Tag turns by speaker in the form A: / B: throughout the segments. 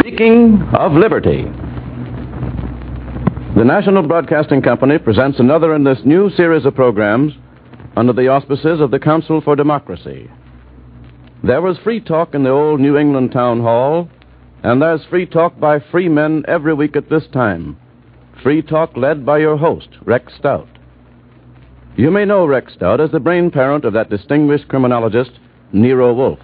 A: Speaking of liberty, the National Broadcasting Company presents another in this new series of programs under the auspices of the Council for Democracy. There was free talk in the old New England town hall, and there's free talk by free men every week at this time. Free talk led by your host, Rex Stout. You may know Rex Stout as the brain parent of that distinguished criminologist, Nero Wolfe.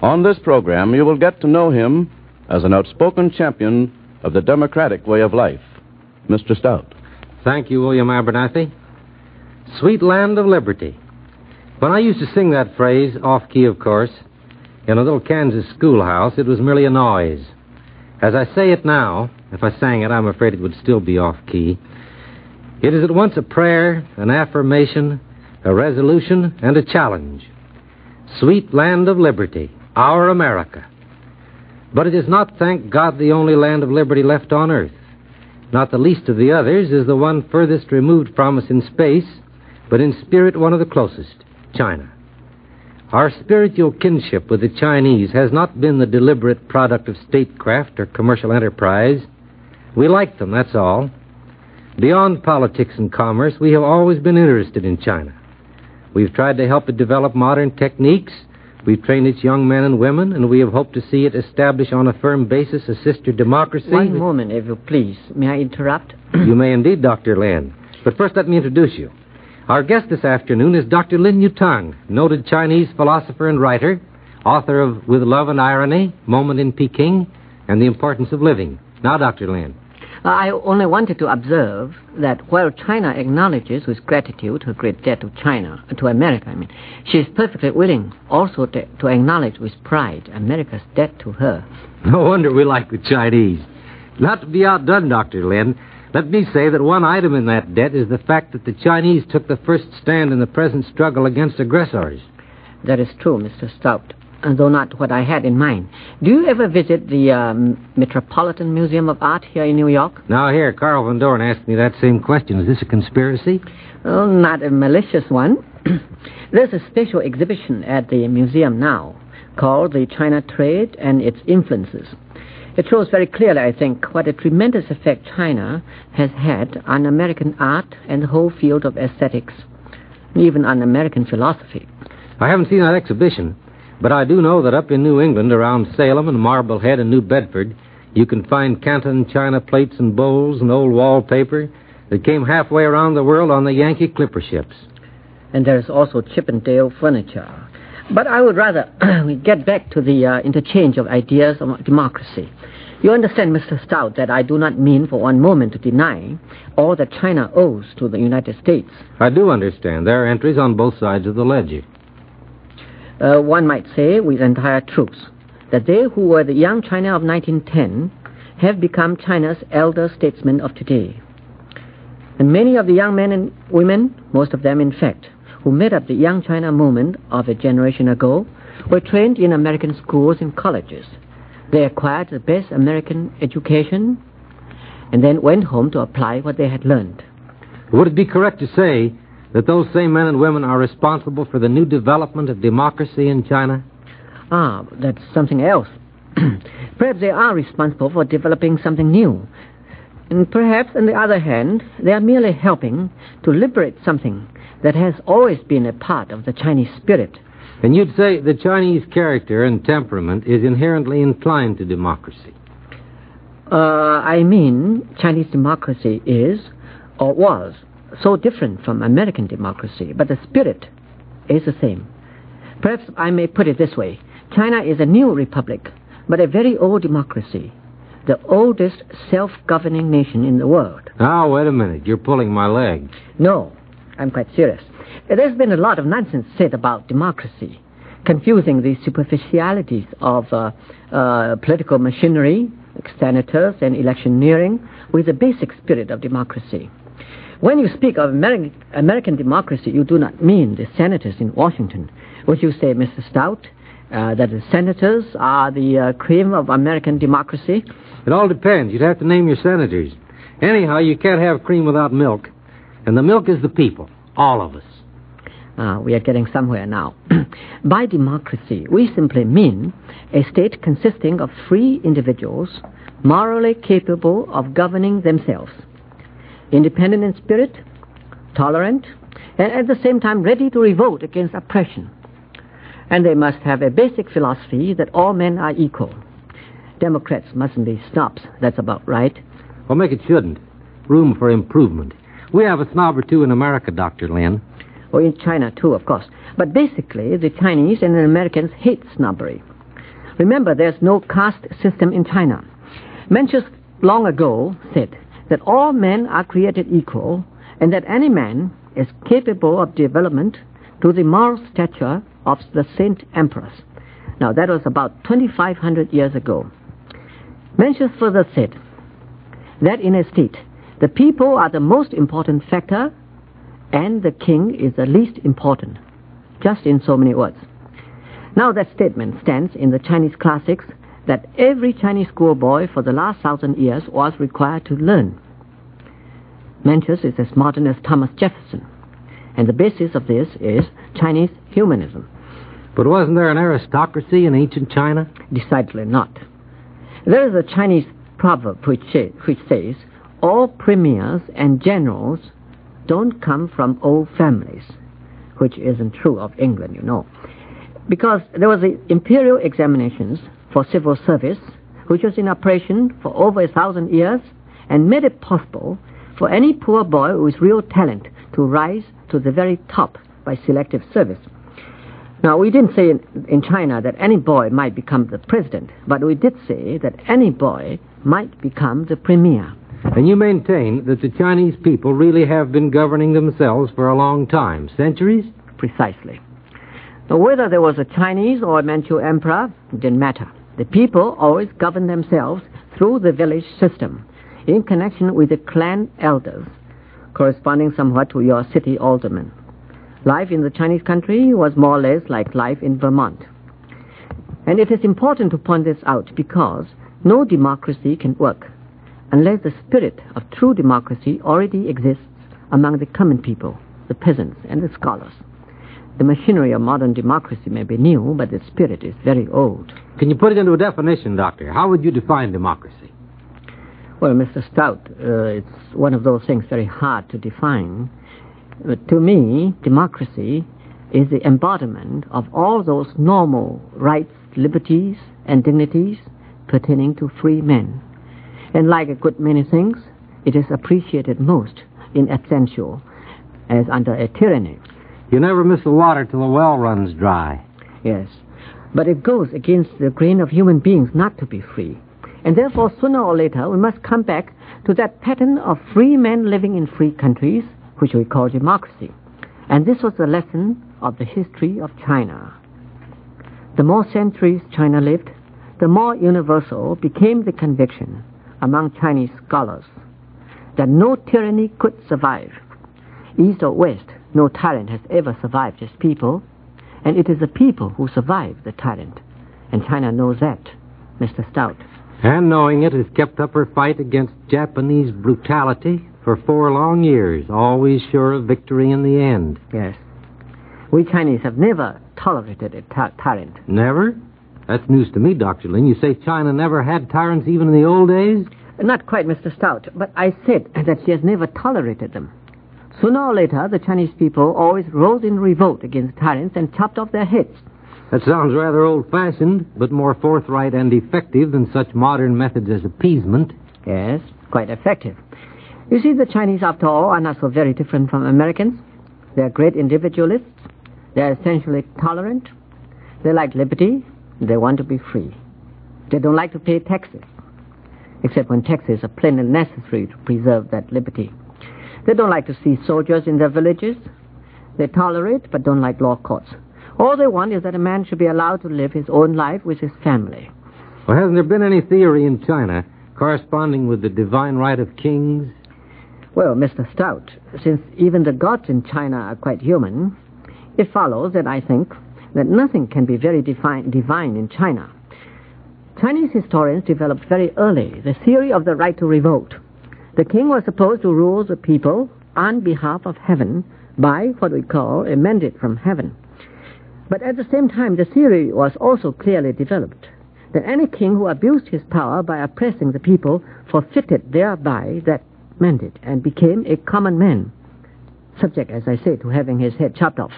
A: On this program, you will get to know him as an outspoken champion of the democratic way of life. Mr. Stout.
B: Thank you, William Abernathy. Sweet land of liberty. When I used to sing that phrase, off key, of course, in a little Kansas schoolhouse, it was merely a noise. As I say it now, if I sang it, I'm afraid it would still be off key. It is at once a prayer, an affirmation, a resolution, and a challenge. Sweet land of liberty, our America. But it is not, thank God, the only land of liberty left on earth. Not the least of the others is the one furthest removed from us in space, but in spirit one of the closest China. Our spiritual kinship with the Chinese has not been the deliberate product of statecraft or commercial enterprise. We like them, that's all. Beyond politics and commerce, we have always been interested in China. We've tried to help it develop modern techniques. We've trained its young men and women, and we have hoped to see it establish on a firm basis a sister democracy.
C: One moment, if you please. May I interrupt?
B: you may indeed, Dr. Lin. But first, let me introduce you. Our guest this afternoon is Dr. Lin Yutang, noted Chinese philosopher and writer, author of With Love and Irony, Moment in Peking, and The Importance of Living. Now, Dr. Lin.
C: Uh, I only wanted to observe that while China acknowledges with gratitude her great debt to China, uh, to America, I mean, she is perfectly willing also to, to acknowledge with pride America's debt to her.
B: No wonder we like the Chinese. Not to be outdone, Dr. Lin, let me say that one item in that debt is the fact that the Chinese took the first stand in the present struggle against aggressors.
C: That is true, Mr. Stout, though not what I had in mind. Do you ever visit the um, Metropolitan Museum of Art here in New York?
B: Now, here, Carl Van Doren asked me that same question. Is this a conspiracy?
C: Oh, not a malicious one. There's a special exhibition at the museum now called The China Trade and Its Influences. It shows very clearly, I think, what a tremendous effect China has had on American art and the whole field of aesthetics, even on American philosophy.
B: I haven't seen that exhibition, but I do know that up in New England, around Salem and Marblehead and New Bedford, you can find Canton china plates and bowls and old wallpaper that came halfway around the world on the Yankee clipper ships.
C: And there's also Chippendale furniture. But I would rather we get back to the uh, interchange of ideas of democracy. You understand, Mr. Stout, that I do not mean for one moment to deny all that China owes to the United States.
B: I do understand. There are entries on both sides of the ledger.
C: Uh, one might say, with entire truth, that they who were the young China of 1910 have become China's elder statesmen of today. And many of the young men and women, most of them in fact, who made up the young China movement of a generation ago, were trained in American schools and colleges. They acquired the best American education and then went home to apply what they had learned.
B: Would it be correct to say that those same men and women are responsible for the new development of democracy in China?
C: Ah, that's something else. perhaps they are responsible for developing something new. And perhaps, on the other hand, they are merely helping to liberate something that has always been a part of the Chinese spirit.
B: And you'd say the Chinese character and temperament is inherently inclined to democracy.
C: Uh, I mean, Chinese democracy is, or was, so different from American democracy, but the spirit is the same. Perhaps I may put it this way China is a new republic, but a very old democracy, the oldest self governing nation in the world.
B: Now, wait a minute. You're pulling my leg.
C: No, I'm quite serious. There's been a lot of nonsense said about democracy, confusing the superficialities of uh, uh, political machinery, senators, and electioneering with the basic spirit of democracy. When you speak of Ameri- American democracy, you do not mean the senators in Washington. Would you say, Mr. Stout, uh, that the senators are the uh, cream of American democracy?
B: It all depends. You'd have to name your senators. Anyhow, you can't have cream without milk. And the milk is the people, all of us.
C: Uh, we are getting somewhere now. By democracy, we simply mean a state consisting of free individuals morally capable of governing themselves, independent in spirit, tolerant, and at the same time ready to revolt against oppression. And they must have a basic philosophy that all men are equal. Democrats mustn't be snobs, that's about right.
B: Well, make it shouldn't. Room for improvement. We have a snob or two in America, Dr. Lin.
C: Or in China, too, of course. But basically, the Chinese and the Americans hate snobbery. Remember, there's no caste system in China. Mencius long ago said that all men are created equal and that any man is capable of development to the moral stature of the saint emperors. Now, that was about 2,500 years ago. Mencius further said that in a state, the people are the most important factor and the king is the least important, just in so many words. Now, that statement stands in the Chinese classics that every Chinese schoolboy for the last thousand years was required to learn. Mencius is as modern as Thomas Jefferson, and the basis of this is Chinese humanism.
B: But wasn't there an aristocracy in ancient China?
C: Decidedly not. There is a Chinese proverb which, which says, all premiers and generals don't come from old families, which isn't true of England, you know. Because there was the imperial examinations for civil service, which was in operation for over a thousand years, and made it possible for any poor boy with real talent to rise to the very top by selective service. Now, we didn't say in, in, China that any boy might become the president, but we did say that any boy might become the premier.
B: And you maintain that the Chinese people really have been governing themselves for a long time, centuries?
C: Precisely. Now, whether there was a Chinese or a Manchu emperor, didn't matter. The people always governed themselves through the village system, in connection with the clan elders, corresponding somewhat to your city aldermen. Life in the Chinese country was more or less like life in Vermont. And it is important to point this out because no democracy can work unless the spirit of true democracy already exists among the common people, the peasants, and the scholars. The machinery of modern democracy may be new, but the spirit is very old.
B: Can you put it into a definition, Doctor? How would you define democracy?
C: Well, Mr. Stout, uh, it's one of those things very hard to define. But to me, democracy is the embodiment of all those normal rights, liberties, and dignities pertaining to free men. And like a good many things, it is appreciated most in absentia, as under a tyranny.
B: You never miss the water till the well runs dry.
C: Yes. But it goes against the grain of human beings not to be free. And therefore, sooner or later, we must come back to that pattern of free men living in free countries, which we call democracy. And this was the lesson of the history of China. The more centuries China lived, the more universal became the conviction among Chinese scholars that no tyranny could survive. East or West, no tyrant has ever survived his people, and it is the people who survive the tyrant. And China knows that, Mr. Stout.
B: And knowing it, has kept up her fight against Japanese brutality for four long years, always sure of victory in the end.
C: Yes. We Chinese have never tolerated a ty- tyrant.
B: Never? That's news to me, Dr. Lin. You say China never had tyrants even in the old days?
C: Not quite, Mr. Stout, but I said that she has never tolerated them. Sooner or later, the Chinese people always rose in revolt against tyrants and chopped off their heads.
B: That sounds rather old fashioned, but more forthright and effective than such modern methods as appeasement.
C: Yes, quite effective. You see, the Chinese, after all, are not so very different from Americans. They're great individualists. They're essentially tolerant. They like liberty. They want to be free. They don't like to pay taxes, except when taxes are plainly necessary to preserve that liberty. They don't like to see soldiers in their villages. They tolerate but don't like law courts. All they want is that a man should be allowed to live his own life with his family.
B: Well, hasn't there been any theory in China corresponding with the divine right of kings?
C: Well, Mr. Stout, since even the gods in China are quite human, it follows that I think that nothing can be very divine, divine in China. Chinese historians developed very early the theory of the right to revolt. The king was supposed to rule the people on behalf of heaven by what we call a mandate from heaven. But at the same time, the theory was also clearly developed that any king who abused his power by oppressing the people forfeited thereby that mandate and became a common man, subject, as I say, to having his head chopped off.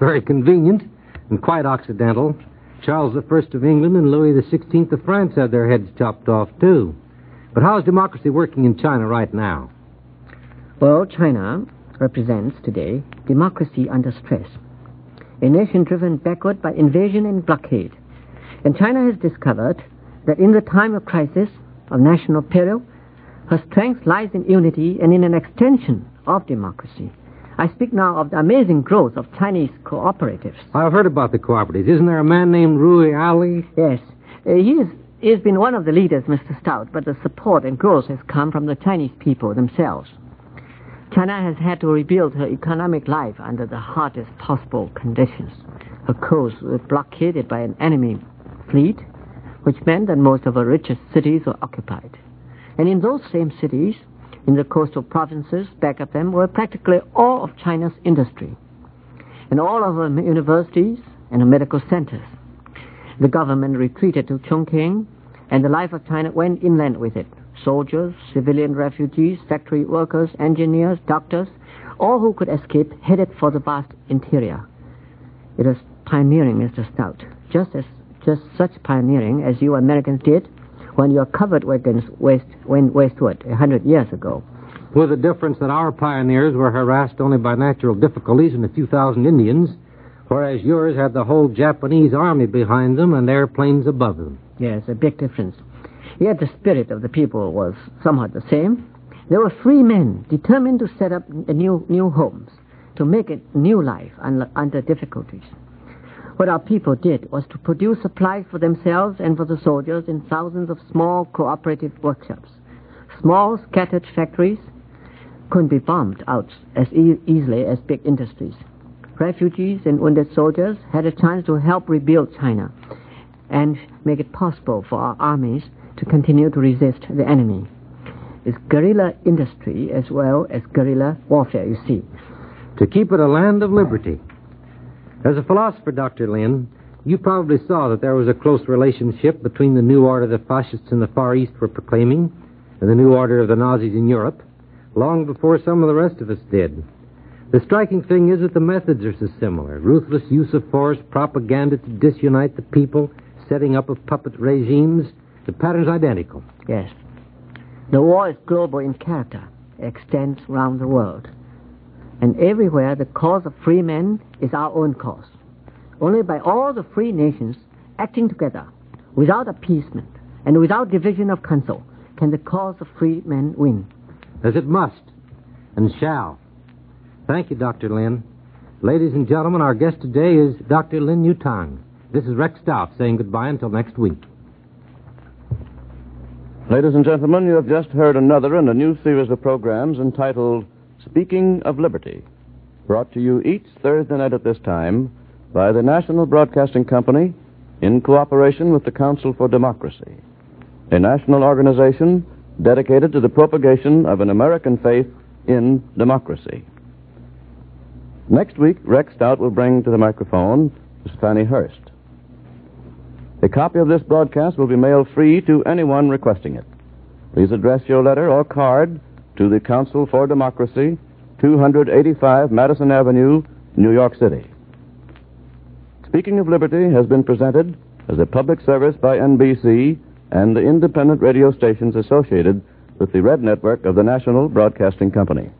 B: Very convenient and quite occidental. Charles I of England and Louis XVI of France had their heads chopped off, too. But how is democracy working in China right now?
C: Well, China represents today democracy under stress. A nation driven backward by invasion and blockade. And China has discovered that in the time of crisis, of national peril, her strength lies in unity and in an extension of democracy. I speak now of the amazing growth of Chinese cooperatives.
B: I've heard about the cooperatives. Isn't there a man named Rewi Alley?
C: Yes. Uh, he, is, he has been one of the leaders, Mr. Stout, but the support and growth has come from the Chinese people themselves. China has had to rebuild her economic life under the hardest possible conditions. Her coast was blockaded by an enemy fleet, which meant that most of her richest cities were occupied. And in those same cities, in the coastal provinces back of them were practically all of China's industry and all of her universities and her medical centers. The government retreated to Chongqing, and the life of China went inland with it. Soldiers, civilian refugees, factory workers, engineers, doctors, all who could escape headed for the vast interior. It was pioneering, Mr. Stout, just as just such pioneering as you Americans did when your covered wagons west, went westward a hundred years ago.
B: With the difference that our pioneers were harassed only by natural difficulties and a few thousand Indians, whereas yours had the whole Japanese army behind them and airplanes above them.
C: Yes, a big difference. Yet the spirit of the people was somewhat the same. They were free men, determined to set up new, new homes, to make a new life under difficulties. What our people did was to produce supplies for themselves and for the soldiers in thousands of small cooperative workshops. Small scattered factories couldn't be bombed out as e- easily as big industries. Refugees and wounded soldiers had a chance to help rebuild China and make it possible for our armies to continue to resist the enemy. It's guerrilla industry as well as guerrilla warfare, you see.
B: To keep it a land of liberty. As a philosopher, Dr. Lin, you probably saw that there was a close relationship between the new order the fascists in the Far East were proclaiming and the new order of the Nazis in Europe, long before some of the rest of us did. The striking thing is that the methods are so similar ruthless use of force, propaganda to disunite the people, setting up of puppet regimes. The pattern's identical.
C: Yes. The war is global in character, extends around the world. And everywhere the cause of free men is our own cause. Only by all the free nations acting together, without appeasement and without division of counsel, can the cause of free men win.
B: As it must and shall. Thank you, Dr. Lin. Ladies and gentlemen, our guest today is Dr. Lin Yutang. This is Rex Stout saying goodbye until next week.
A: Ladies and gentlemen, you have just heard another in a new series of programs entitled Speaking of Liberty, brought to you each Thursday night at this time by the National Broadcasting Company in cooperation with the Council for Democracy, a national organization dedicated to the propagation of an American faith in democracy. Next week, Rex Stout will bring to the microphone Miss Fannie Hurst. A copy of this broadcast will be mailed free to anyone requesting it. Please address your letter or card to the Council for Democracy, 285 Madison Avenue, New York City. Speaking of Liberty has been presented as a public service by NBC and the independent radio stations associated with the Red Network of the National Broadcasting Company.